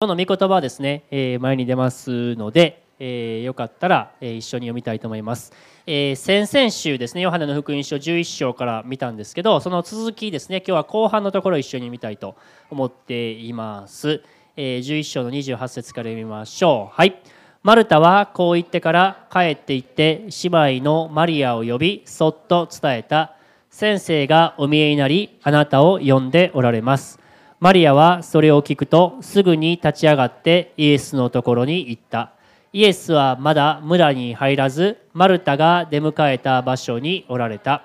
今日の御言葉はですね、え、前に出ますので、え、よかったら、え、一緒に読みたいと思います、え、先々週ですねヨハネの福音書11章から見たんですけどその続きですね今日は後半のところを一緒に見たいと思っています、えー、11章の28節から読みましょう。はい。マルタはこう言ってから帰って行って姉妹のマリアを呼びそっと伝えた。先生がお見えになりあなたを呼んでおられます。マリアはそれを聞くとすぐに立ち上がってイエスのところに行った。イエスはまだ村に入らずマルタが出迎えた場所におられた。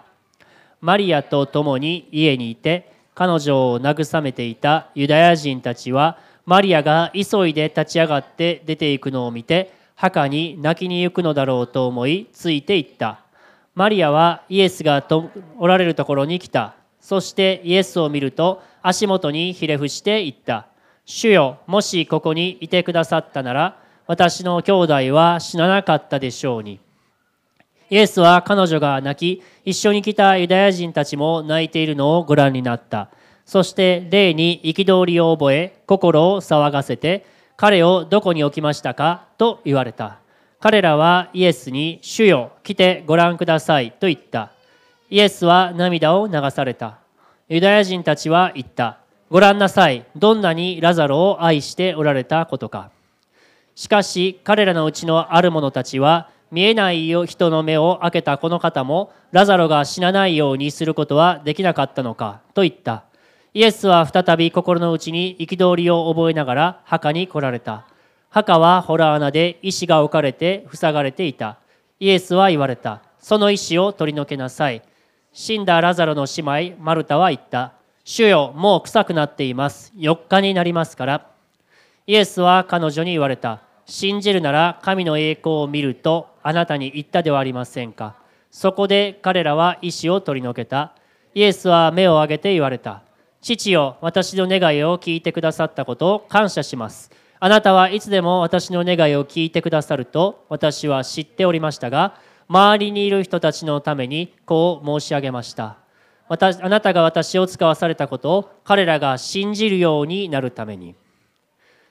マリアと共に家にいて彼女を慰めていたユダヤ人たちはマリアが急いで立ち上がって出ていくのを見て墓に泣きに行くのだろうと思いついていった。マリアはイエスがとおられるところに来た。そしてイエスを見ると足元にひれ伏して言った。主よ、もしここにいてくださったなら、私の兄弟は死ななかったでしょうに。イエスは彼女が泣き、一緒に来たユダヤ人たちも泣いているのをご覧になった。そして霊に憤りを覚え、心を騒がせて、彼をどこに置きましたかと言われた。彼らはイエスに、主よ、来てご覧くださいと言った。イエスは涙を流された。ユダヤ人たちは言った。ご覧なさい。どんなにラザロを愛しておられたことか。しかし彼らのうちのある者たちは見えない人の目を開けたこの方もラザロが死なないようにすることはできなかったのかと言った。イエスは再び心の内に憤りを覚えながら墓に来られた。墓は洞穴で石が置かれて塞がれていた。イエスは言われた。その石を取り除けなさい。死んだラザロの姉妹マルタは言った。主よもう臭くなっています。4日になりますから。イエスは彼女に言われた。信じるなら神の栄光を見るとあなたに言ったではありませんか。そこで彼らは石を取り除けた。イエスは目を上げて言われた。父よ私の願いを聞いてくださったことを感謝します。あなたはいつでも私の願いを聞いてくださると私は知っておりましたが周りにいる人たちのためにこう申し上げました。私あなたが私を使わされたことを彼らが信じるようになるために。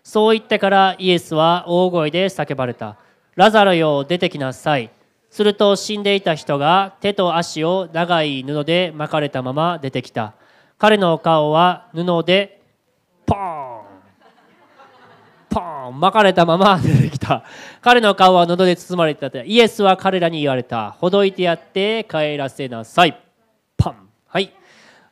そう言ってからイエスは大声で叫ばれた。ラザロよ出てきなさい。すると死んでいた人が手と足を長い布で巻かれたまま出てきた。彼の顔は布でポーンポーン巻かれたまま 出てきた。彼の顔は喉で包まれていた。イエスは彼らに言われた。ほどいてやって帰らせなさい。パン。はい。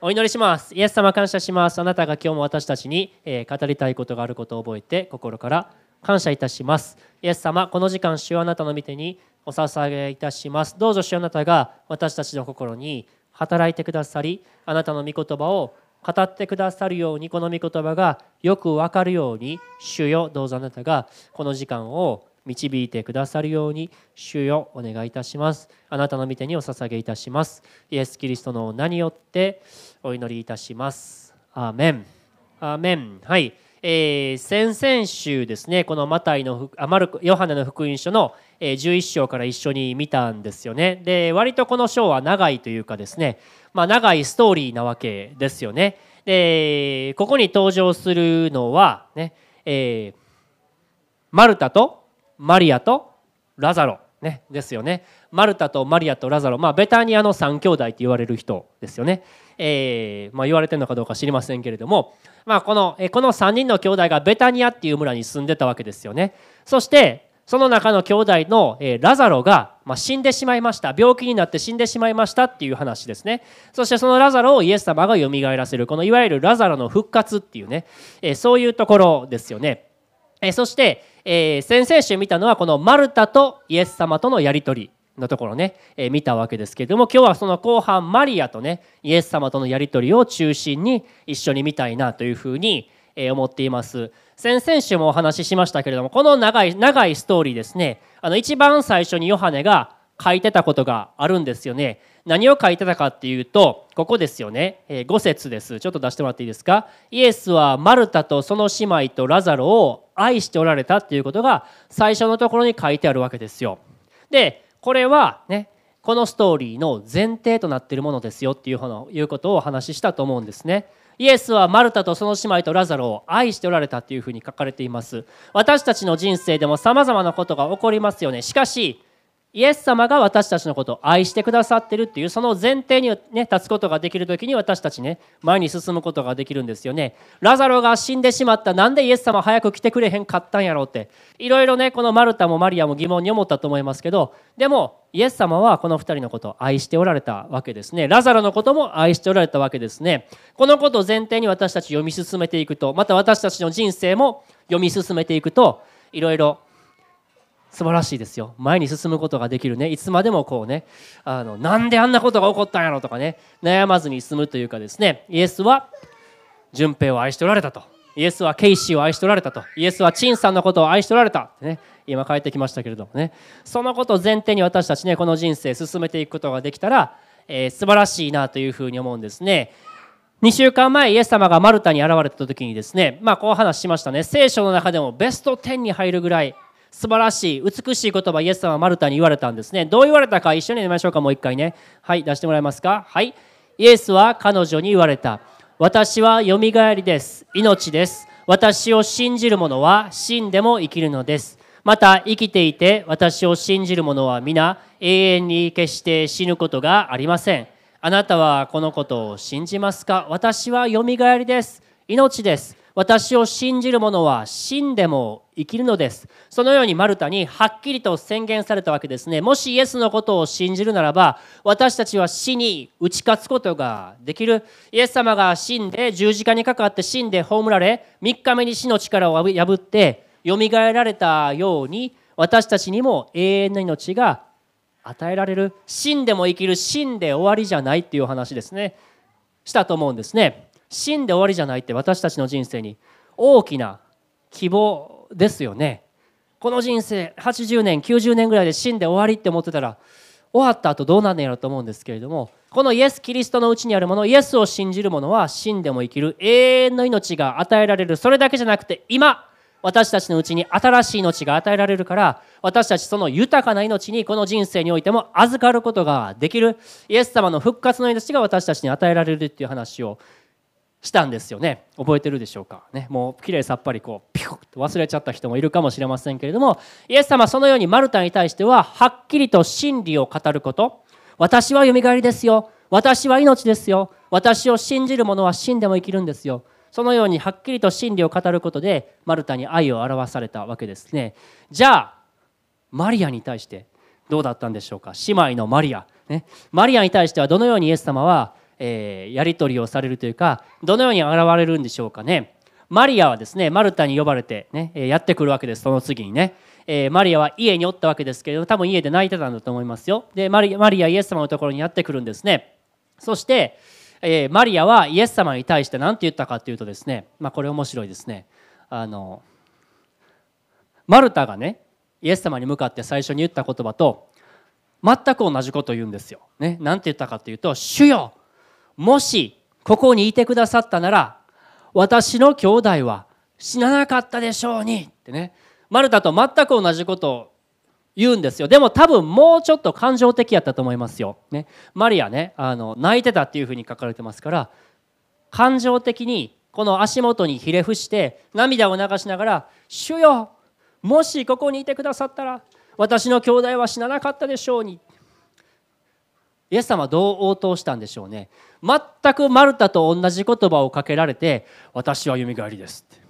お祈りします。イエス様感謝します。あなたが今日も私たちに、え語りたいことがあることを覚えて心から感謝いたします。イエス様この時間主よあなたの御手にお捧げいたします。どうぞ主よあなたが私たちの心に働いてくださりあなたの御言葉を語ってくださるようにこの御言葉がよくわかるように主よどうぞあなたがこの時間を導いてくださるように主よお願いいたします。あなたの御手にお捧げいたします。イエス・キリストの名によってお祈りいたします。アーメン。アーメン。はい。先々週ですねこのマタイのあマルヨハネの福音書の11章から一緒に見たんですよねで割とこの章は長いというかですねまあ、長いストーリーなわけですよね。でここに登場するのはね、えー、マルタとマリアとラザロ、ね、ですよね。マルタとマリアとラザロ、まあ、ベタニアの3兄弟って言われる人ですよね。えーまあ、言われてるのかどうか知りませんけれども、まあ、このこの3人の兄弟がベタニアっていう村に住んでたわけですよね。そしてその中の兄弟の、ラザロが、死んでしまいました。病気になって死んでしまいましたっていう話ですね。そしてそのラザロをイエス様がよみがえらせる。このいわゆるラザロの復活っていうね、そういうところですよね、そして、先々週見たのはこのマルタとイエス様とのやり取り。のところね、え見たわけですけれども今日はその後半マリアとねイエス様とのやり取りを中心に一緒に見たいなというふうに思っています。先々週もお話ししましたけれどもこの長い長いストーリーですねあの一番最初にヨハネが書いてたことがあるんですよね。何を書いてたかっていうとここですよね。え5節です。ちょっと出してもらっていいですか？イエスはマルタとその姉妹とラザロを愛しておられたっていうことが最初のところに書いてあるわけですよ。でこれはねこのストーリーの前提となっているものですよっていういうことをお話ししたと思うんですね。イエスはマルタとその姉妹とラザロを愛しておられたというふうに書かれています。私たちの人生でもさまざまなことが起こりますよね。しかしイエス様が私たちのことを愛してくださってるっていうその前提に、ね、立つことができる時に私たちね前に進むことができるんですよね。ラザロが死んでしまった。なんでイエス様早く来てくれへんかったんやろうって。いろいろねこのマルタもマリアも疑問に思ったと思いますけどでもイエス様はこの2人のことを愛しておられたわけですね。ラザロのことも愛しておられたわけですね。このことを前提に私たち読み進めていくとまた私たちの人生も読み進めていくといろいろ素晴らしいですよ。前に進むことができるね。いつまでもこうねあのなんであんなことが起こったんやろとかね。悩まずに進むというかですね。イエスは順平を愛しておられたと。イエスはケイシーを愛しておられたと。イエスは陳さんのことを愛しておられた。ってね。今帰ってきましたけれどもね。そのことを前提に私たちねこの人生進めていくことができたら、えー、素晴らしいなというふうに思うんですね。2週間前イエス様がマルタに現れた時にですね。まあこう話しましたね。聖書の中でもベスト10に入るぐらい素晴らしい美しい言葉イエス様はマルタに言われたんですね。どう言われたか一緒に読みましょうかもう一回ね。はい出してもらえますか？はい。イエスは彼女に言われた。私はよみがえりです。命です。私を信じる者は死んでも生きるのです。また生きていて私を信じる者は皆永遠に決して死ぬことがありません。あなたはこのことを信じますか？私はよみがえりです。命です。私を信じる者は死んでも生きるのです。そのようにマルタにはっきりと宣言されたわけですね。もしイエスのことを信じるならば私たちは死に打ち勝つことができる。イエス様が死んで十字架にかかって死んで葬られ3日目に死の力を破ってよみがえられたように私たちにも永遠の命が与えられる。死んでも生きる死んで終わりじゃないっていう話ですね。したと思うんですね。死んで終わりじゃないって私たちの人生に大きな希望ですよね。この人生80年90年ぐらいで死んで終わりって思ってたら終わった後どうなんねやろうと思うんですけれどもこのイエス・キリストのうちにあるものイエスを信じる者は死んでも生きる永遠の命が与えられる。それだけじゃなくて今私たちのうちに新しい命が与えられるから私たちその豊かな命にこの人生においても預かることができる。イエス様の復活の命が私たちに与えられるっていう話をしたんですよね。覚えてるでしょうか？ねもうきれいさっぱりこうピュッと忘れちゃった人もいるかもしれませんけれどもイエス様そのようにマルタに対してははっきりと真理を語ること。私はよみがえりですよ。私は命ですよ。私を信じる者は死んでも生きるんですよ。そのようにはっきりと真理を語ることでマルタに愛を表されたわけですね。じゃあマリアに対してどうだったんでしょうか？姉妹のマリア、ね、マリアに対してはどのようにイエス様はえー、やり取りをされるというかどのように現れるんでしょうかね。マリアはですねマルタに呼ばれてねやってくるわけですその次にね、えー、マリアは家におったわけですけれど多分家で泣いてたんだと思いますよ。でマリマリアイエス様のところにやってくるんですね。そして、えー、マリアはイエス様に対して何て言ったかっていうとですねまあこれ面白いですね。あのマルタがねイエス様に向かって最初に言った言葉と全く同じことを言うんですよ。ね、なんて言ったかっていうと「主よもしここにいてくださったなら私の兄弟は死ななかったでしょうにってね。マルタと全く同じことを言うんですよ。でも多分もうちょっと感情的やったと思いますよ、ね、マリアねあの泣いてたっていうふうに書かれてますから感情的にこの足元にひれ伏して涙を流しながら「主よもしここにいてくださったら私の兄弟は死ななかったでしょうに」イエス様はどう応答したんでしょうね。全くマルタと同じ言葉をかけられて私はよみがえりですって。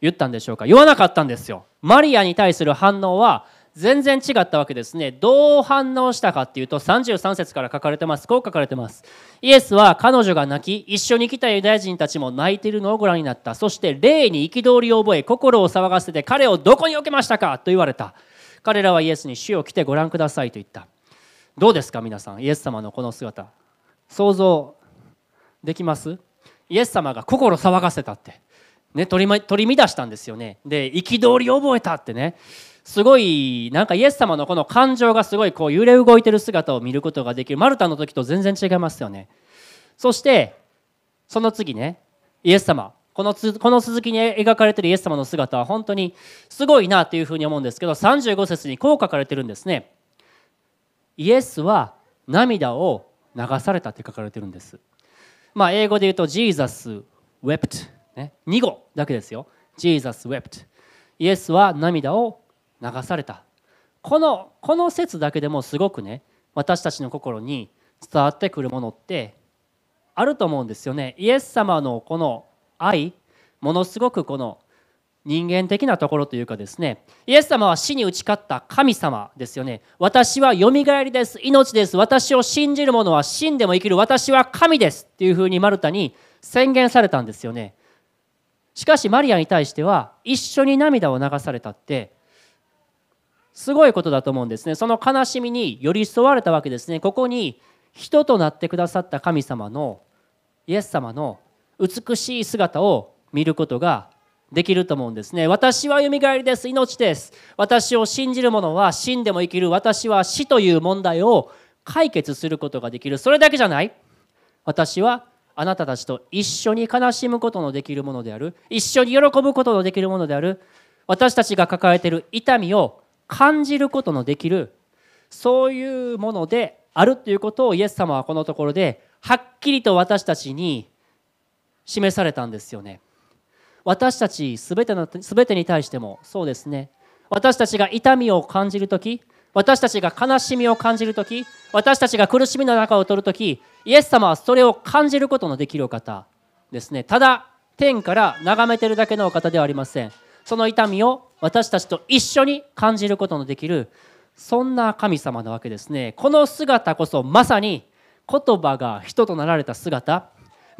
言ったんでしょうか。言わなかったんですよ。マリアに対する反応は全然違ったわけですね。どう反応したかっていうと33節から書かれてます。こう書かれてます。イエスは彼女が泣き一緒に来たユダヤ人たちも泣いているのをご覧になった。そして霊に憤りを覚え心を騒がせて彼をどこに置けましたかと言われた。彼らはイエスに主を来てご覧くださいと言った。どうですか皆さんイエス様のこの姿。想像できます？イエス様が心騒がせたって、ね、取り取り乱したんですよね。で憤り覚えたってね。すごいなんかイエス様のこの感情がすごいこう揺れ動いてる姿を見ることができる。マルタの時と全然違いますよね。そしてその次ねイエス様。このこの続きに描かれてるイエス様の姿は本当にすごいなというふうに思うんですけど35節にこう書かれてるんですね。イエスは涙を流されたって書かれてるんです。まあ、英語で言うと Jesus wept、ね、2語だけですよ。Jesus wept イエスは涙を流された。このこの説だけでもすごくね私たちの心に伝わってくるものってあると思うんですよね。イエス様のこの愛ものすごくこの人間的なところというかですねイエス様は死に打ち勝った神様ですよね。私はよみがえりです。命です。私を信じる者は死んでも生きる。私は神ですっていうふうにマルタに宣言されたんですよね。しかしマリアに対しては一緒に涙を流されたってすごいことだと思うんですね。その悲しみに寄り添われたわけですね。ここに人となってくださった神様のイエス様の美しい姿を見ることができると思うんですね。私はよみがえりです。命です。私を信じる者は死んでも生きる私は死という問題を解決することができる。それだけじゃない。私はあなたたちと一緒に悲しむことのできるものである。一緒に喜ぶことのできるものである。私たちが抱えている痛みを感じることのできる。そういうものであるということをイエス様はこのところではっきりと私たちに示されたんですよね。私たち全ての全てに対してもそうですね。私たちが痛みを感じる時私たちが悲しみを感じる時私たちが苦しみの中を取る時イエス様はそれを感じることのできるお方ですね。ただ天から眺めてるだけのお方ではありません。その痛みを私たちと一緒に感じることのできるそんな神様なわけですね。この姿こそまさに言葉が人となられた姿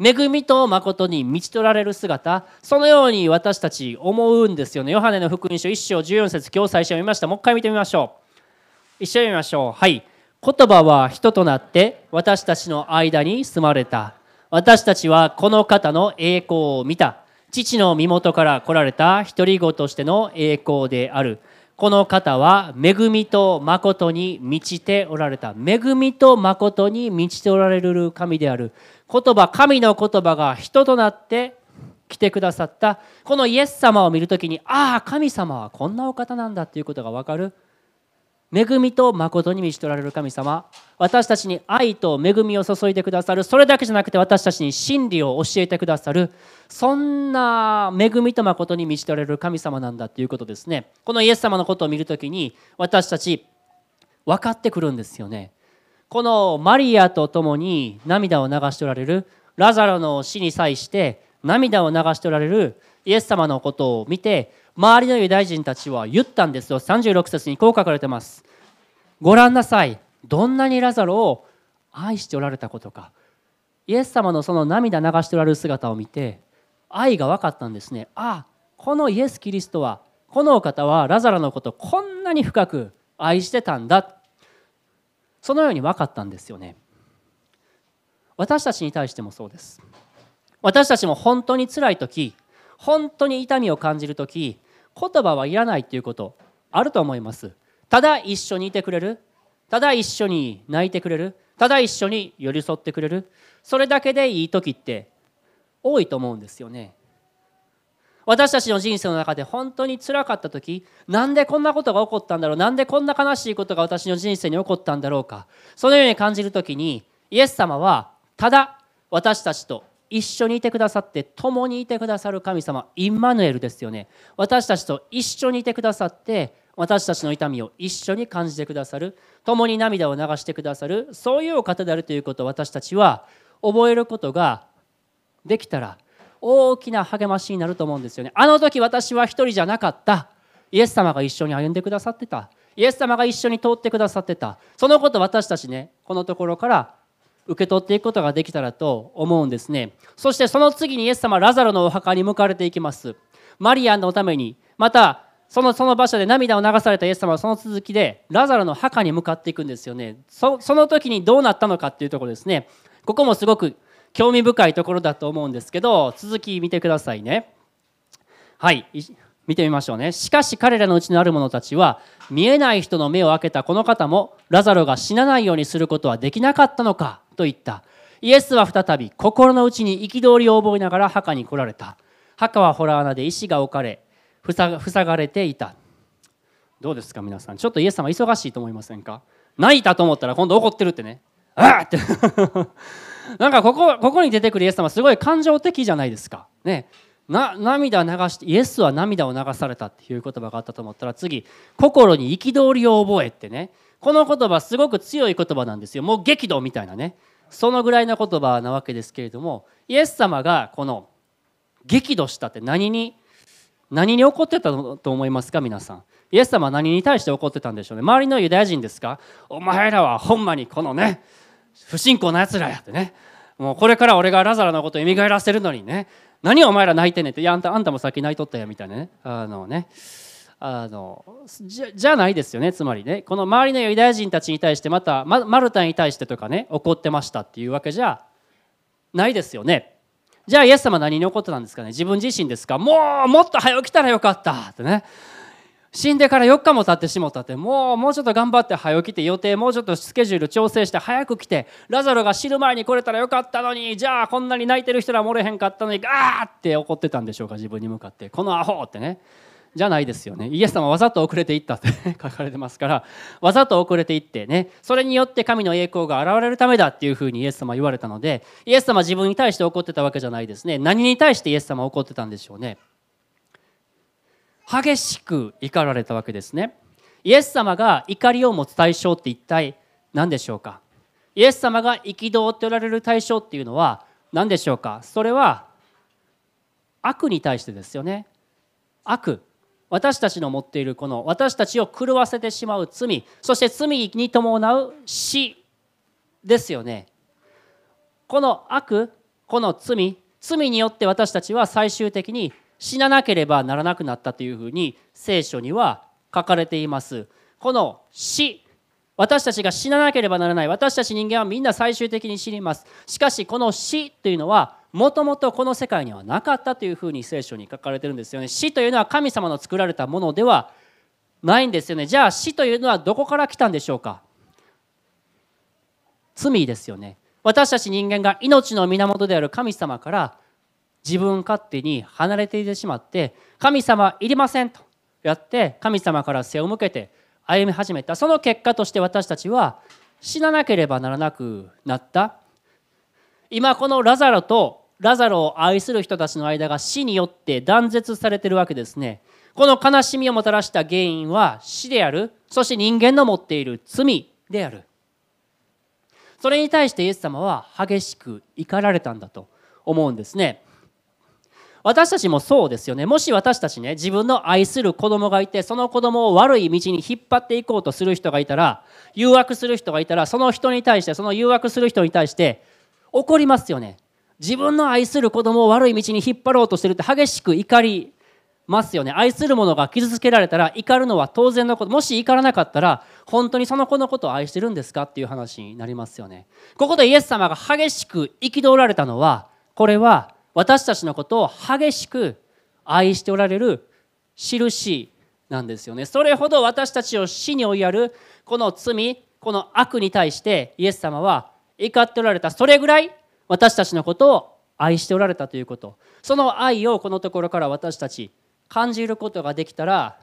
恵みと誠に満ち取られる姿そのように私たち思うんですよね。ヨハネの福音書1章14節今日最初読みました。もう一回見てみましょう。一緒に読みましょう。はい。言葉は人となって私たちの間に住まれた。私たちはこの方の栄光を見た。父の身元から来られた独り子としての栄光である。この方は恵みと誠に満ちておられた。恵みと誠に満ちておられる神である。言葉神の言葉が人となって来てくださった。このイエス様を見るときにああ神様はこんなお方なんだということが分かる。恵みと誠に満ち取られる神様。私たちに愛と恵みを注いでくださる。それだけじゃなくて私たちに真理を教えてくださる。そんな恵みと誠に満ち取られる神様なんだということですね。このイエス様のことを見るときに私たち分かってくるんですよね。このマリアと共に涙を流しておられるラザロの死に際して涙を流しておられるイエス様のことを見て周りのユダヤ人たちは言ったんですよ。36節にこう書かれてます。ご覧なさい。どんなにラザロを愛しておられたことか。イエス様のその涙流しておられる姿を見て愛が分かったんですね。ああこのイエス・キリストはこのお方はラザロのことこんなに深く愛してたんだ。そのように分かったんですよね。私たちに対してもそうです。私たちも本当に辛い時本当に痛みを感じる時言葉はいらないっていうことあると思います。ただ一緒にいてくれるただ一緒に泣いてくれるただ一緒に寄り添ってくれるそれだけでいい時って多いと思うんですよね。私たちの人生の中で本当につらかった時なんでこんなことが起こったんだろう？なんでこんな悲しいことが私の人生に起こったんだろうか？そのように感じる時にイエス様はただ私たちと一緒にいてくださって共にいてくださる神様インマヌエルですよね。私たちと一緒にいてくださって私たちの痛みを一緒に感じてくださる共に涙を流してくださるそういうお方であるということを私たちは覚えることができたら大きな励ましになると思うんですよね。あの時私は一人じゃなかった。イエス様が一緒に歩んでくださってた。イエス様が一緒に通ってくださってた。そのこと私たちねこのところから受け取っていくことができたらと思うんですね。そしてその次にイエス様ラザロのお墓に向かれていきます。マリアンのために。またそのその場所で涙を流されたイエス様はその続きでラザロの墓に向かっていくんですよね。その時にどうなったのかっていうところですね。ここもすごく興味深いところだと思うんですけど続き見てくださいね。はい見てみましょうね。しかし彼らのうちのある者たちは見えない人の目を開けたこの方もラザロが死なないようにすることはできなかったのかと言った。イエスは再び心の内に憤りを覚えながら墓に来られた。墓は洞穴で石が置かれ塞がれていた。どうですか皆さん。ちょっとイエス様忙しいと思いませんか？泣いたと思ったら今度怒ってるってね。ああって。なんかここここに出てくるイエス様すごい感情的じゃないですか。ね、な涙流してイエスは涙を流されたっていう言葉があったと思ったら次心に憤りを覚えってね。この言葉すごく強い言葉なんですよ。もう激怒みたいなね。そのぐらいの言葉なわけですけれどもイエス様がこの激怒したって何に何に怒ってたと思いますか皆さん。イエス様は何に対して怒ってたんでしょうね。周りのユダヤ人ですか？お前らはほんまにこのね不信仰なやつらやってね。もうこれから俺がラザラのことを蘇らせるのにね。何お前ら泣いてんねんって。いやあんたあんたもさっき泣いとったやみたいなね。あのね。あのじゃじゃないですよね。つまりね。この周りのユダヤ人たちに対してまたマルタに対してとかね怒ってましたっていうわけじゃないですよね。じゃあイエス様何に怒ってたんですかね。自分自身ですか。もうもっと早起きたらよかったってね。死んでから4日も経ってしもたってもうもうちょっと頑張って早起きて予定もうちょっとスケジュール調整して早く来てラザロが死ぬ前に来れたらよかったのにじゃあこんなに泣いてる人ら漏れへんかったのにガーって怒ってたんでしょうか自分に向かって。このアホってね。じゃないですよね。イエス様わざと遅れていったって 書かれてますからわざと遅れていってね。それによって神の栄光が現れるためだっていうふうにイエス様言われたのでイエス様自分に対して怒ってたわけじゃないですね。何に対してイエス様怒ってたんでしょうね。激しく怒られたわけですね。イエス様が怒りを持つ対象って一体何でしょうか？イエス様が憤っておられる対象っていうのは何でしょうか？それは悪に対してですよね。悪。私たちの持っているこの私たちを狂わせてしまう罪。そして罪に伴う死ですよね。この悪この罪罪によって私たちは最終的に死ななければならなくなったというふうに聖書には書かれています。この死私たちが死ななければならない。私たち人間はみんな最終的に死にます。しかしこの死というのはもともとこの世界にはなかったというふうに聖書に書かれてるんですよね。死というのは神様の作られたものではないんですよね。じゃあ死というのはどこから来たんでしょうか？罪ですよね。私たち人間が命の源である神様から自分勝手に離れていてしまって神様いりませんと。やって神様から背を向けて歩み始めた。その結果として私たちは死ななければならなくなった。今このラザロとラザロを愛する人たちの間が死によって断絶されてるわけですね。この悲しみをもたらした原因は死である。そして人間の持っている罪である。それに対してイエス様は激しく怒られたんだと思うんですね。私たちもそうですよね。もし私たちね自分の愛する子供がいてその子供を悪い道に引っ張っていこうとする人がいたら誘惑する人がいたらその人に対してその誘惑する人に対して怒りますよね。自分の愛する子供を悪い道に引っ張ろうとしてるって激しく怒りますよね。愛する者が傷つけられたら怒るのは当然のこと。もし怒らなかったら本当にその子のことを愛してるんですかっていう話になりますよね。ここでイエス様が激しく憤られたのはこれは私たちのことを激しく愛しておられる。印なんですよね。それほど私たちを死に追いやるこの罪この悪に対してイエス様は怒っておられたそれぐらい私たちのことを愛しておられたということその愛をこのところから私たち感じることができたら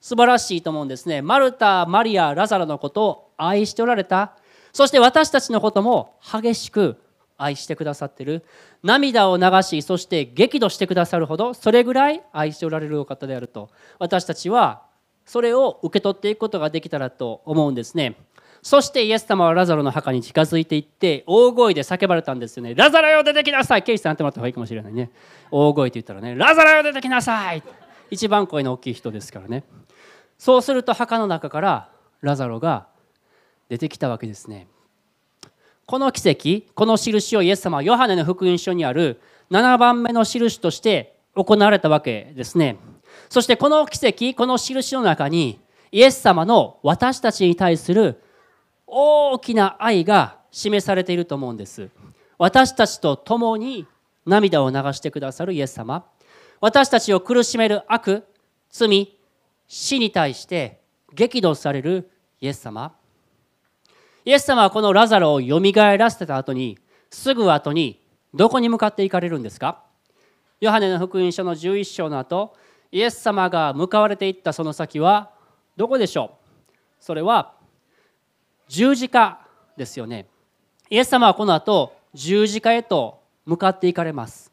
素晴らしいと思うんですね。マルタマリアラザロのことを愛しておられた。そして私たちのことも激しく愛してくださってる。涙を流しそして激怒してくださるほどそれぐらい愛しておられるお方であると。私たちはそれを受け取っていくことができたらと思うんですね。そしてイエス様はラザロの墓に近づいていって大声で叫ばれたんですよね「ラザロよ出てきなさい!」ケイスさんやってもらった方がいいかもしれないね。大声って言ったらね「ラザロよ出てきなさい!」一番声の大きい人ですからね。そうすると墓の中からラザロが出てきたわけですね。この奇跡この印をイエス様はヨハネの福音書にある7番目の印として行われたわけですね。そしてこの奇跡この印の中にイエス様の私たちに対する大きな愛が示されていると思うんです。私たちと共に涙を流してくださるイエス様。私たちを苦しめる悪罪死に対して激怒されるイエス様。イエス様はこのラザロをよみがえらせた後にすぐ後にどこに向かって行かれるんですか？ヨハネの福音書の11章の後イエス様が向かわれていったその先はどこでしょう？それは十字架ですよね。イエス様はこの後十字架へと向かっていかれます。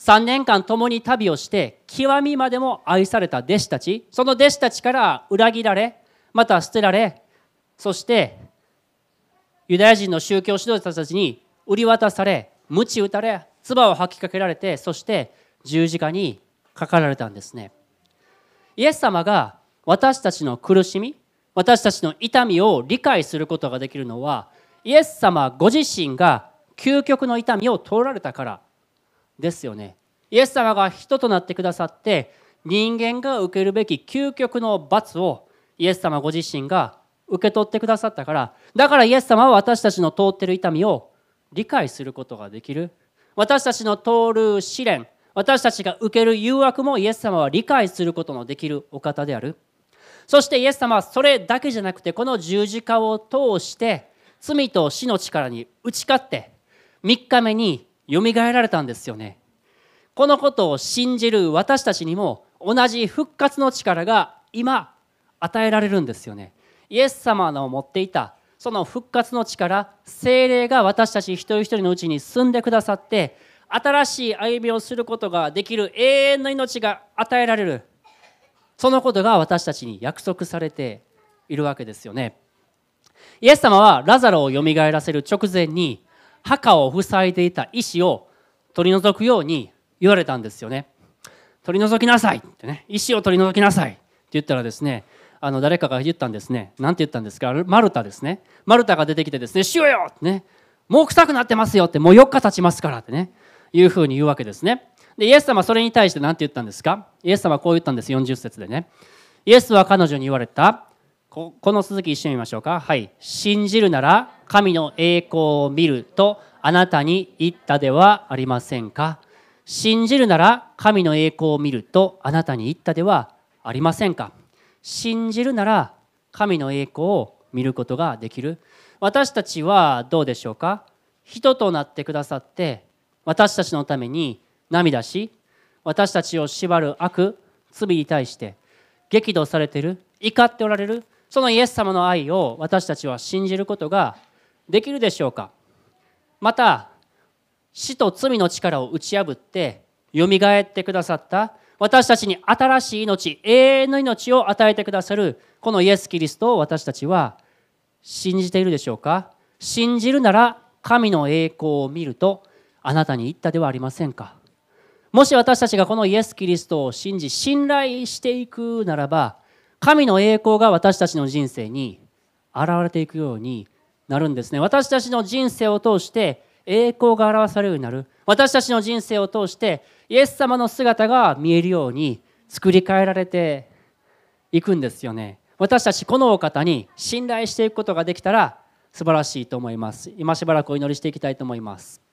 3年間共に旅をして極みまでも愛された弟子たちその弟子たちから裏切られまた捨てられそしてユダヤ人の宗教指導者たちに売り渡され鞭打たれ唾を吐きかけられてそして十字架にかかられたんですね。イエス様が私たちの苦しみ私たちの痛みを理解することができるのはイエス様ご自身が究極の痛みを通られたからですよね。イエス様が人となってくださって人間が受けるべき究極の罰をイエス様ご自身が受け取ってくださったから。だからイエス様は私たちの通っている痛みを理解することができる。私たちの通る試練私たちが受ける誘惑もイエス様は理解することのできるお方である。そしてイエス様はそれだけじゃなくてこの十字架を通して罪と死の力に打ち勝って3日目によみがえられたんですよね。このことを信じる私たちにも同じ復活の力が今与えられるんですよね。イエス様の持っていたその復活の力精霊が私たち一人一人のうちに住んでくださって新しい歩みをすることができる永遠の命が与えられる。そのことが私たちに約束されているわけですよね。イエス様はラザロをよみがえらせる直前に墓を塞いでいた石を取り除くように言われたんですよね。取り除きなさいってね。石を取り除きなさいって言ったらですねあの誰かが言ったんですね。何て言ったんですか？マルタですね。マルタが出てきてですね「主よ!」ってね「もう臭くなってますよ」って「もう4日経ちますから」ってね。いうふうに言うわけですね。でイエス様それに対して何て言ったんですか？イエス様はこう言ったんです。40節でね。イエスは彼女に言われた。この続き一緒に見ましょうか。はい信じるなら神の栄光を見るとあなたに言ったではありませんか信じるなら神の栄光を見るとあなたに言ったではありませんか？信じるなら神の栄光を見ることができる。私たちはどうでしょうか？人となってくださって私たちのために涙し私たちを縛る悪罪に対して激怒されてる怒っておられるそのイエス様の愛を私たちは信じることができるでしょうか？また死と罪の力を打ち破ってよみがえってくださった私たちに新しい命永遠の命を与えてくださるこのイエス・キリストを私たちは信じているでしょうか？信じるなら神の栄光を見るとあなたに言ったではありませんか？もし私たちがこのイエス・キリストを信じ信頼していくならば神の栄光が私たちの人生に現れていくようになるんですね。私たちの人生を通して栄光が表されるようになる。私たちの人生を通してイエス様の姿が見えるように作り変えられていくんですよね。私たちこのお方に信頼していくことができたら素晴らしいと思います。今しばらくお祈りしていきたいと思います。